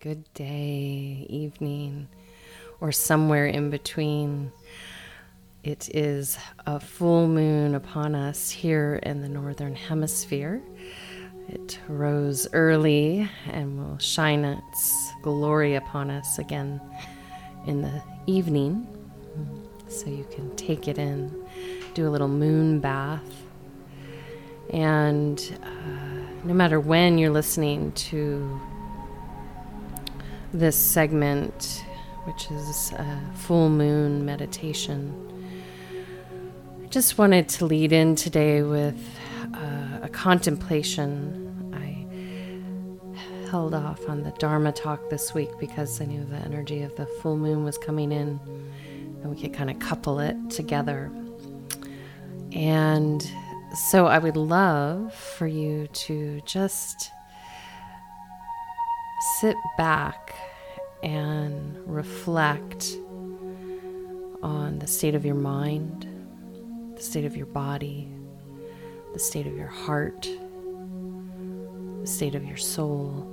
Good day, evening, or somewhere in between. It is a full moon upon us here in the Northern Hemisphere. It rose early and will shine its glory upon us again in the evening. So you can take it in, do a little moon bath. And uh, no matter when you're listening to this segment, which is a full moon meditation. I just wanted to lead in today with uh, a contemplation. I held off on the Dharma talk this week because I knew the energy of the full moon was coming in and we could kind of couple it together. And so I would love for you to just sit back and reflect on the state of your mind, the state of your body, the state of your heart, the state of your soul.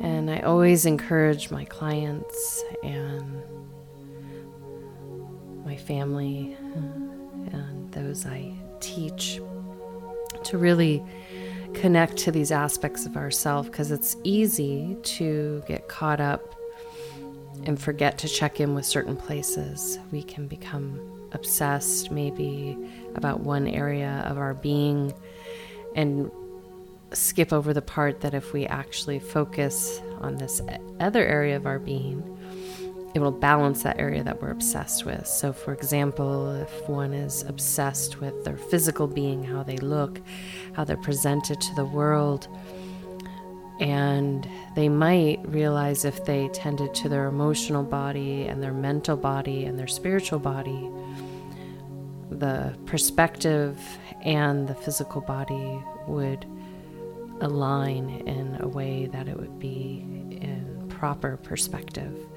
And I always encourage my clients and my family uh, and those I teach to really connect to these aspects of ourself because it's easy to get caught up and forget to check in with certain places. We can become obsessed maybe about one area of our being and skip over the part that if we actually focus on this other area of our being, it will balance that area that we're obsessed with. So, for example, if one is obsessed with their physical being, how they look, how they're presented to the world, and they might realize if they tended to their emotional body and their mental body and their spiritual body, the perspective and the physical body would align in a way that it would be in proper perspective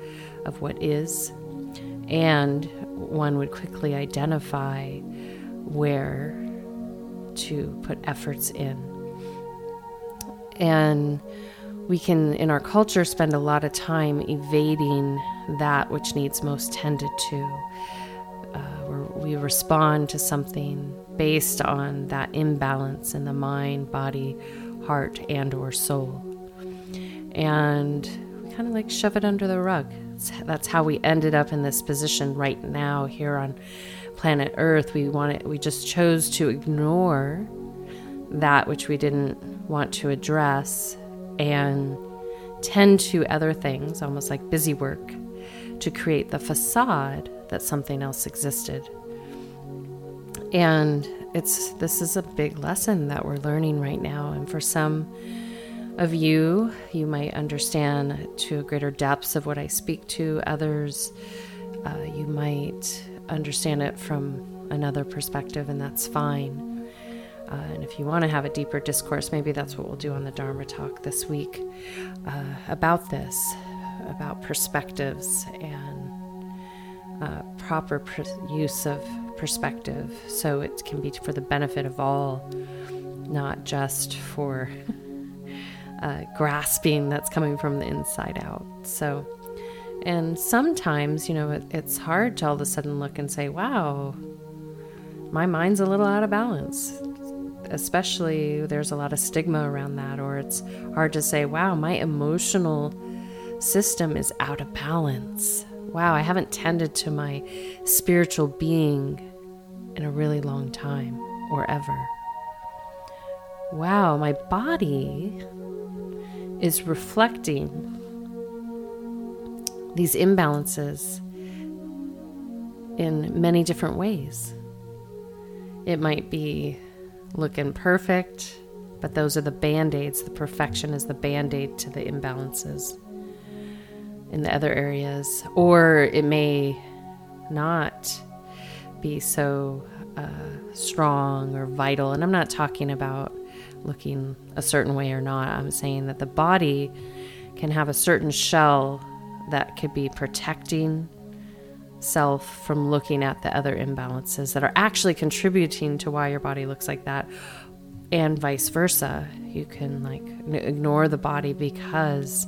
of what is, and one would quickly identify where to put efforts in. And we can, in our culture, spend a lot of time evading that which needs most tended to. Uh, we respond to something based on that imbalance in the mind, body, heart, and or soul. And we kind of like shove it under the rug that's, that's how we ended up in this position right now here on planet Earth. We wanted, we just chose to ignore that which we didn't want to address and tend to other things, almost like busy work, to create the facade that something else existed. And it's this is a big lesson that we're learning right now, and for some of you. You might understand to greater depths of what I speak to. Others, uh, you might understand it from another perspective, and that's fine. Uh, and if you want to have a deeper discourse, maybe that's what we'll do on the Dharma talk this week uh, about this, about perspectives and uh, proper pr- use of perspective so it can be for the benefit of all, not just for uh, grasping that's coming from the inside out. So, and sometimes, you know, it, it's hard to all of a sudden look and say, wow, my mind's a little out of balance. Especially, there's a lot of stigma around that, or it's hard to say, wow, my emotional system is out of balance. Wow, I haven't tended to my spiritual being in a really long time or ever. Wow, my body is reflecting these imbalances in many different ways. It might be looking perfect, but those are the band aids. The perfection is the band aid to the imbalances in the other areas. Or it may not be so uh, strong or vital. And I'm not talking about looking a certain way or not. I'm saying that the body can have a certain shell that could be protecting self from looking at the other imbalances that are actually contributing to why your body looks like that and vice versa. You can like ignore the body because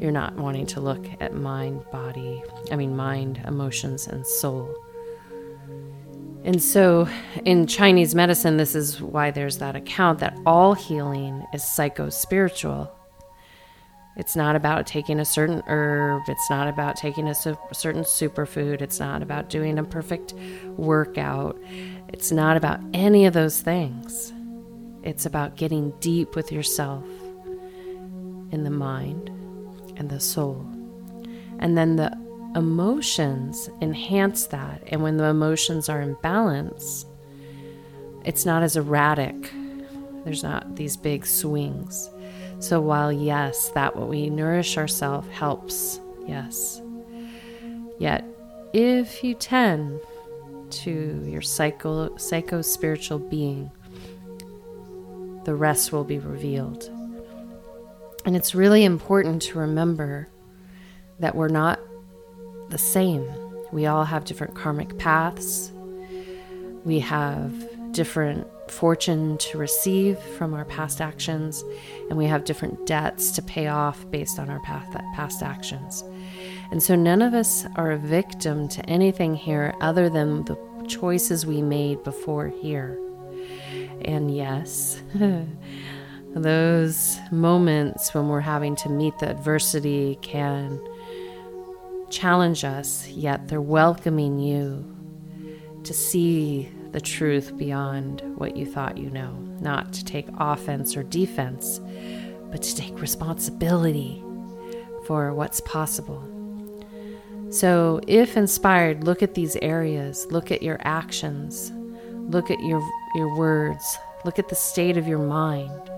you're not wanting to look at mind, body, I mean, mind, emotions, and soul. And so in Chinese medicine, this is why there's that account that all healing is psycho spiritual. It's not about taking a certain herb. It's not about taking a su- certain superfood. It's not about doing a perfect workout. It's not about any of those things. It's about getting deep with yourself in the mind and the soul. And then the emotions enhance that. And when the emotions are in balance, it's not as erratic. There's not these big swings. So while yes, that what we nourish ourselves helps, yes. Yet if you tend to your psycho psycho spiritual being, the rest will be revealed. And it's really important to remember that we're not the same. We all have different karmic paths. We have different fortune to receive from our past actions, and we have different debts to pay off based on our past actions. And so none of us are a victim to anything here other than the choices we made before here. And yes, those moments when we're having to meet the adversity can challenge us, yet they're welcoming you to see the truth beyond what you thought you know, not to take offense or defense, but to take responsibility for what's possible. So, if inspired, look at these areas, look at your actions, look at your, your words, look at the state of your mind,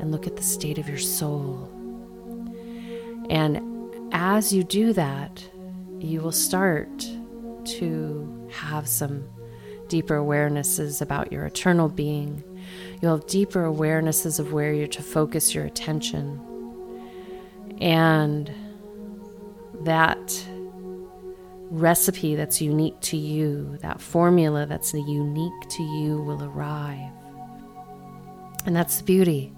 and look at the state of your soul. And as you do that, you will start to have some deeper awarenesses about your eternal being. You'll have deeper awarenesses of where you're to focus your attention. And that recipe that's unique to you, that formula that's unique to you, will arrive. And that's the beauty.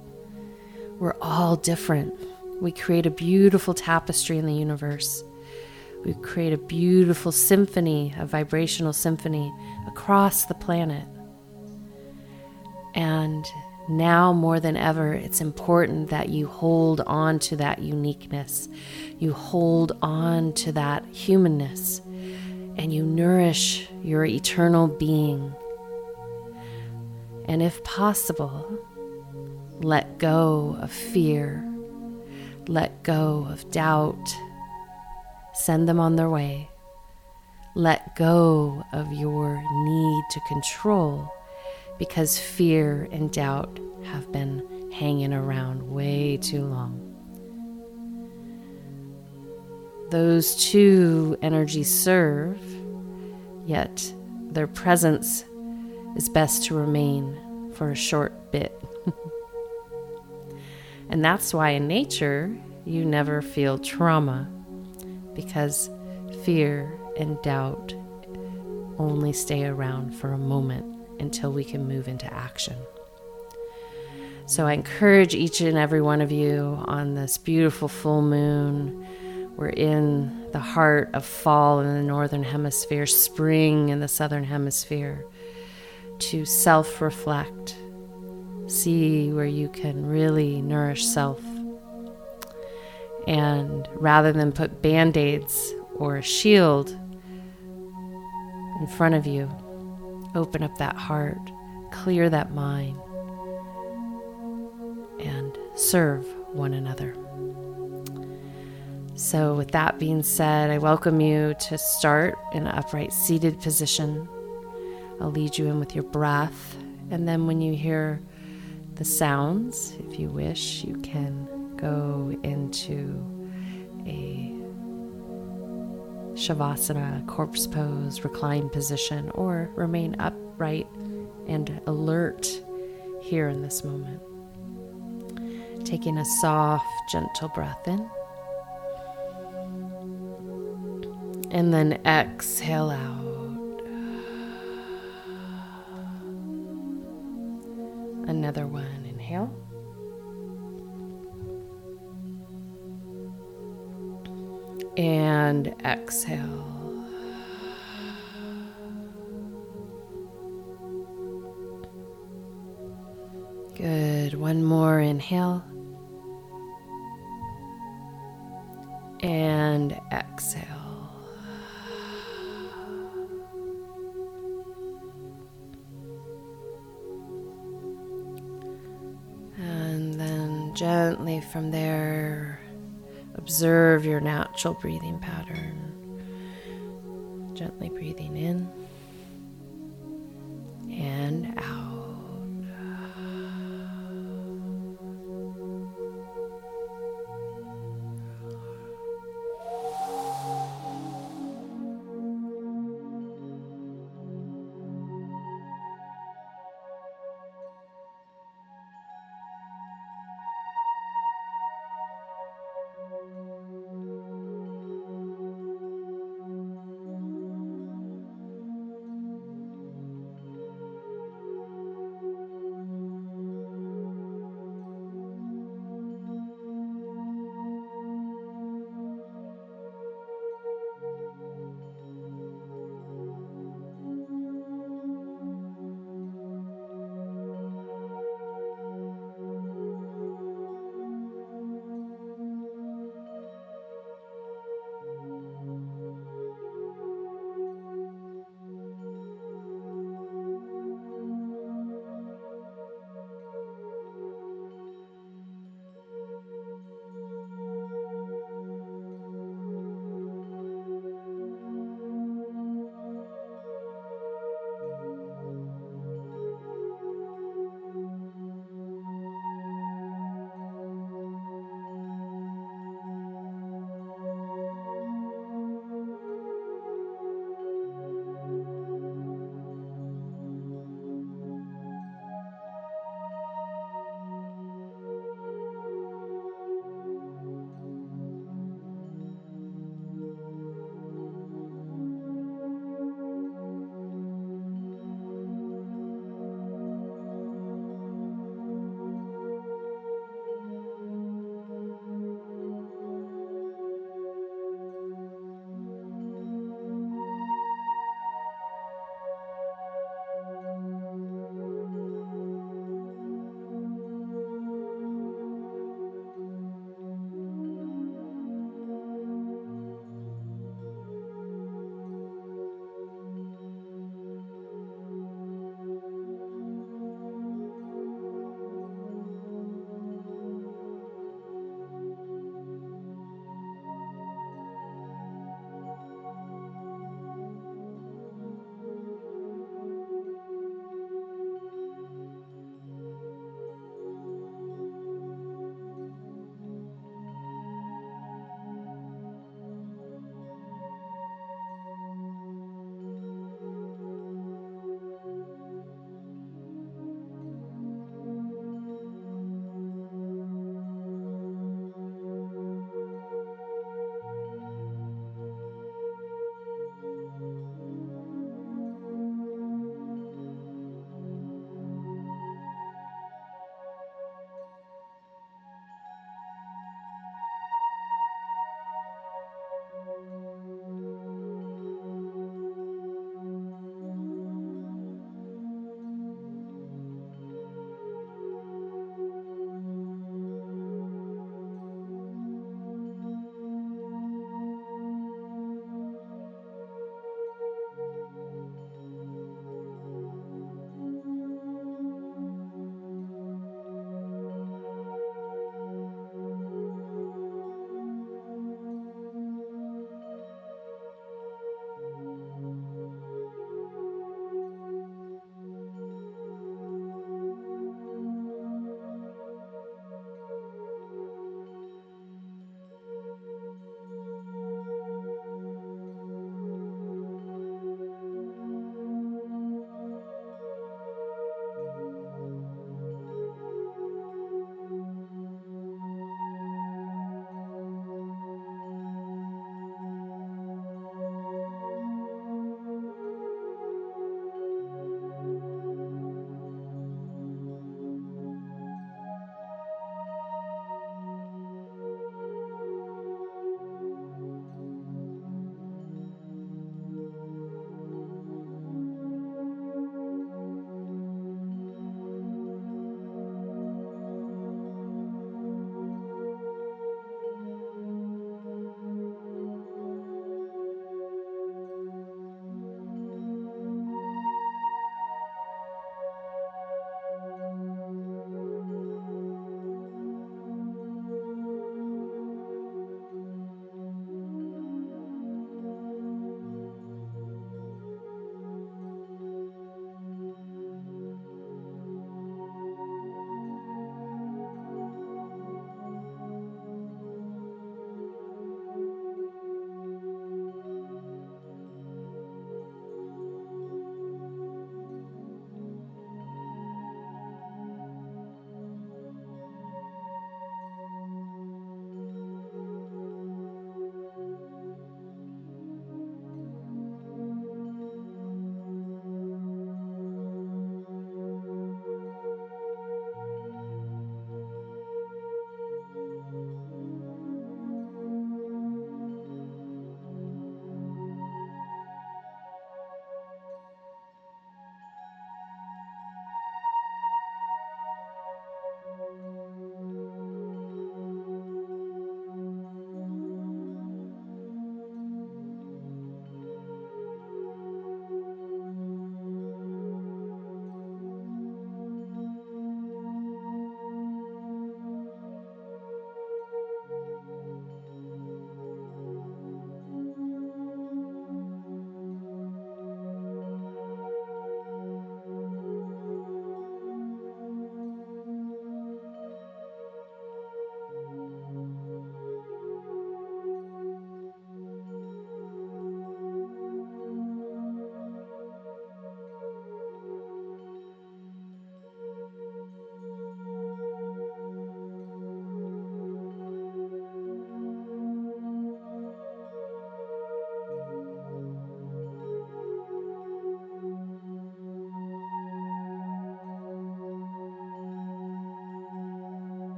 We're all different. We create a beautiful tapestry in the universe. We create a beautiful symphony, a vibrational symphony across the planet. And now more than ever, it's important that you hold on to that uniqueness. You hold on to that humanness and you nourish your eternal being. And if possible, let go of fear, let go of doubt, send them on their way. Let go of your need to control because fear and doubt have been hanging around way too long. Those two energies serve, yet their presence is best to remain for a short bit. and that's why in nature you never feel trauma because fear and doubt only stay around for a moment until we can move into action. So I encourage each and every one of you on this beautiful full moon. We're in the heart of fall in the northern hemisphere, spring in the southern hemisphere, to self reflect, see where you can really nourish self. And rather than put band aids or a shield in front of you. Open up that heart, clear that mind, and serve one another. So, with that being said, I welcome you to start in an upright seated position. I'll lead you in with your breath, and then when you hear the sounds, if you wish, you can go into a Shavasana, corpse pose, reclined position, or remain upright and alert here in this moment. Taking a soft, gentle breath in. And then exhale out. Another one. Inhale. And exhale. Good. One more inhale. And exhale. Gently from there, observe your natural breathing pattern. Gently breathing in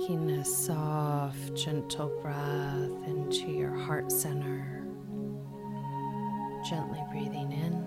Taking a soft, gentle breath into your heart center. Gently breathing in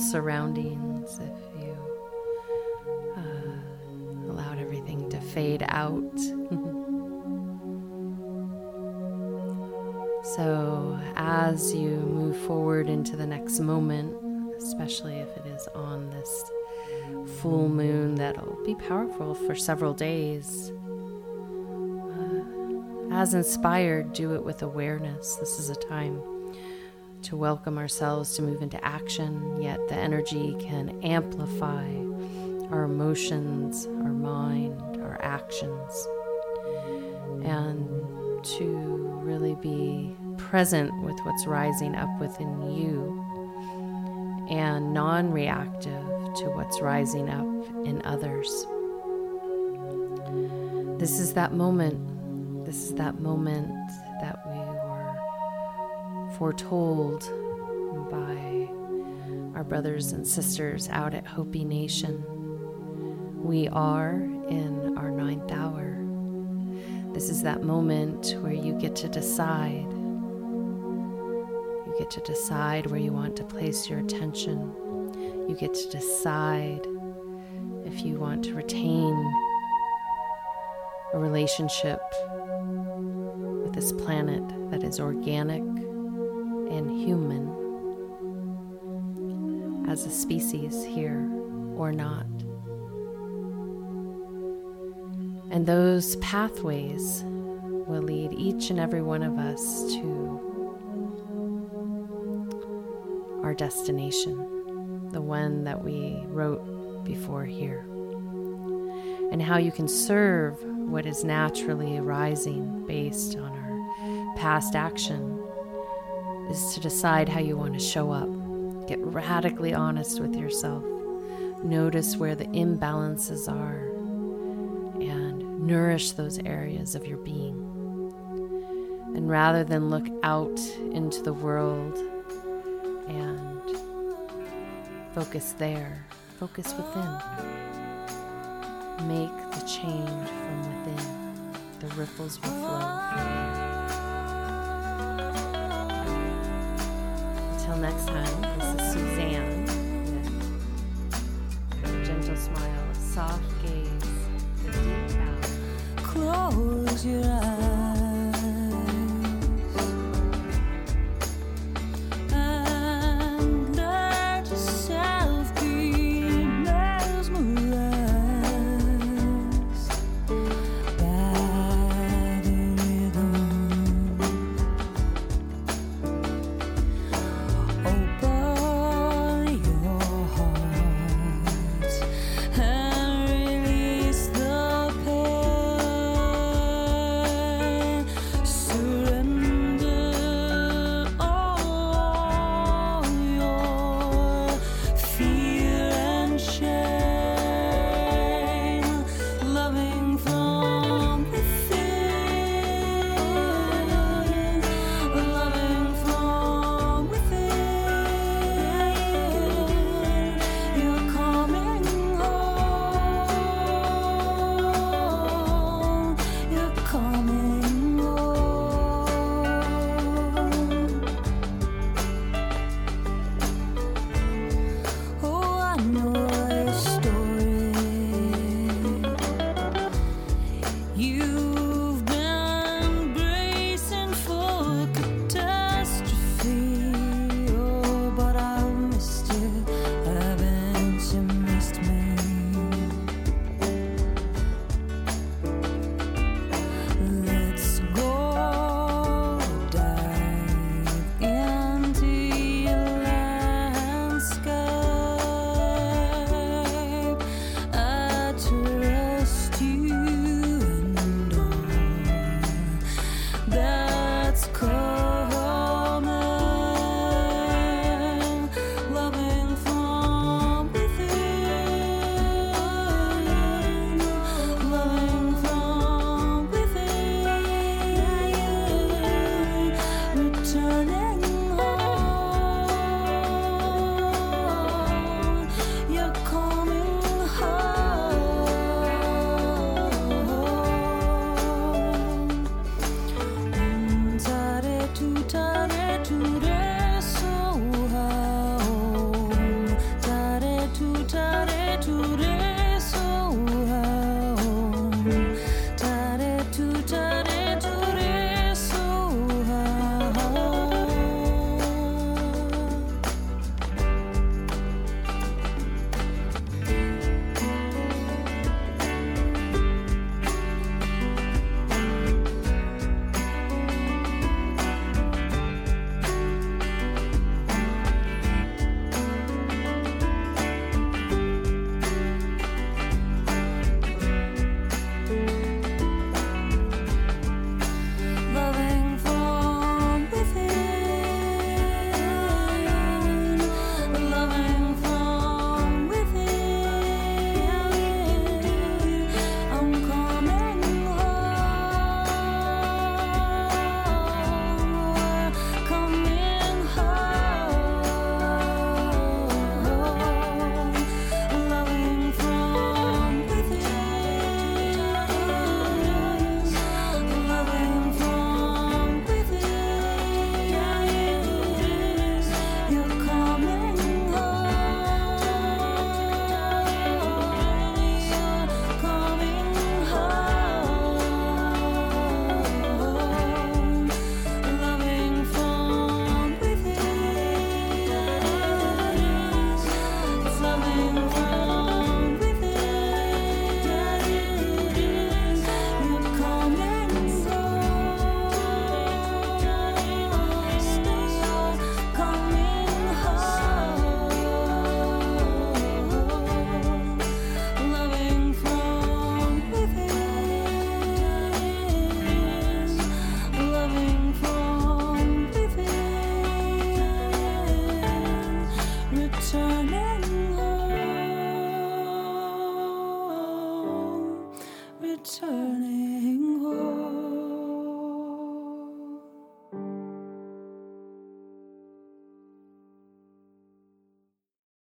surroundings if you uh, allowed everything to fade out. so, as you move forward into the next moment, especially if it is on this full moon that'll be powerful for several days, uh, as inspired, do it with awareness. This is a time to welcome ourselves to move into action, yet the energy can amplify our emotions, our mind, our actions, and to really be present with what's rising up within you and non reactive to what's rising up in others. This is that moment. This is that moment that foretold by our brothers and sisters out at Hopi Nation. We are in our ninth hour. This is that moment where you get to decide. You get to decide where you want to place your attention. You get to decide if you want to retain a relationship with this planet that is organic and human as a species here or not. And those pathways will lead each and every one of us to our destination, the one that we wrote before here. And how you can serve what is naturally arising based on our past action is to decide how you want to show up. Get radically honest with yourself. Notice where the imbalances are and nourish those areas of your being. And rather than look out into the world and focus there, focus within. Make the change from within. The ripples will flow from there. Next time, this is Suzanne with a gentle smile, a soft gaze, a deep bow. Close your eyes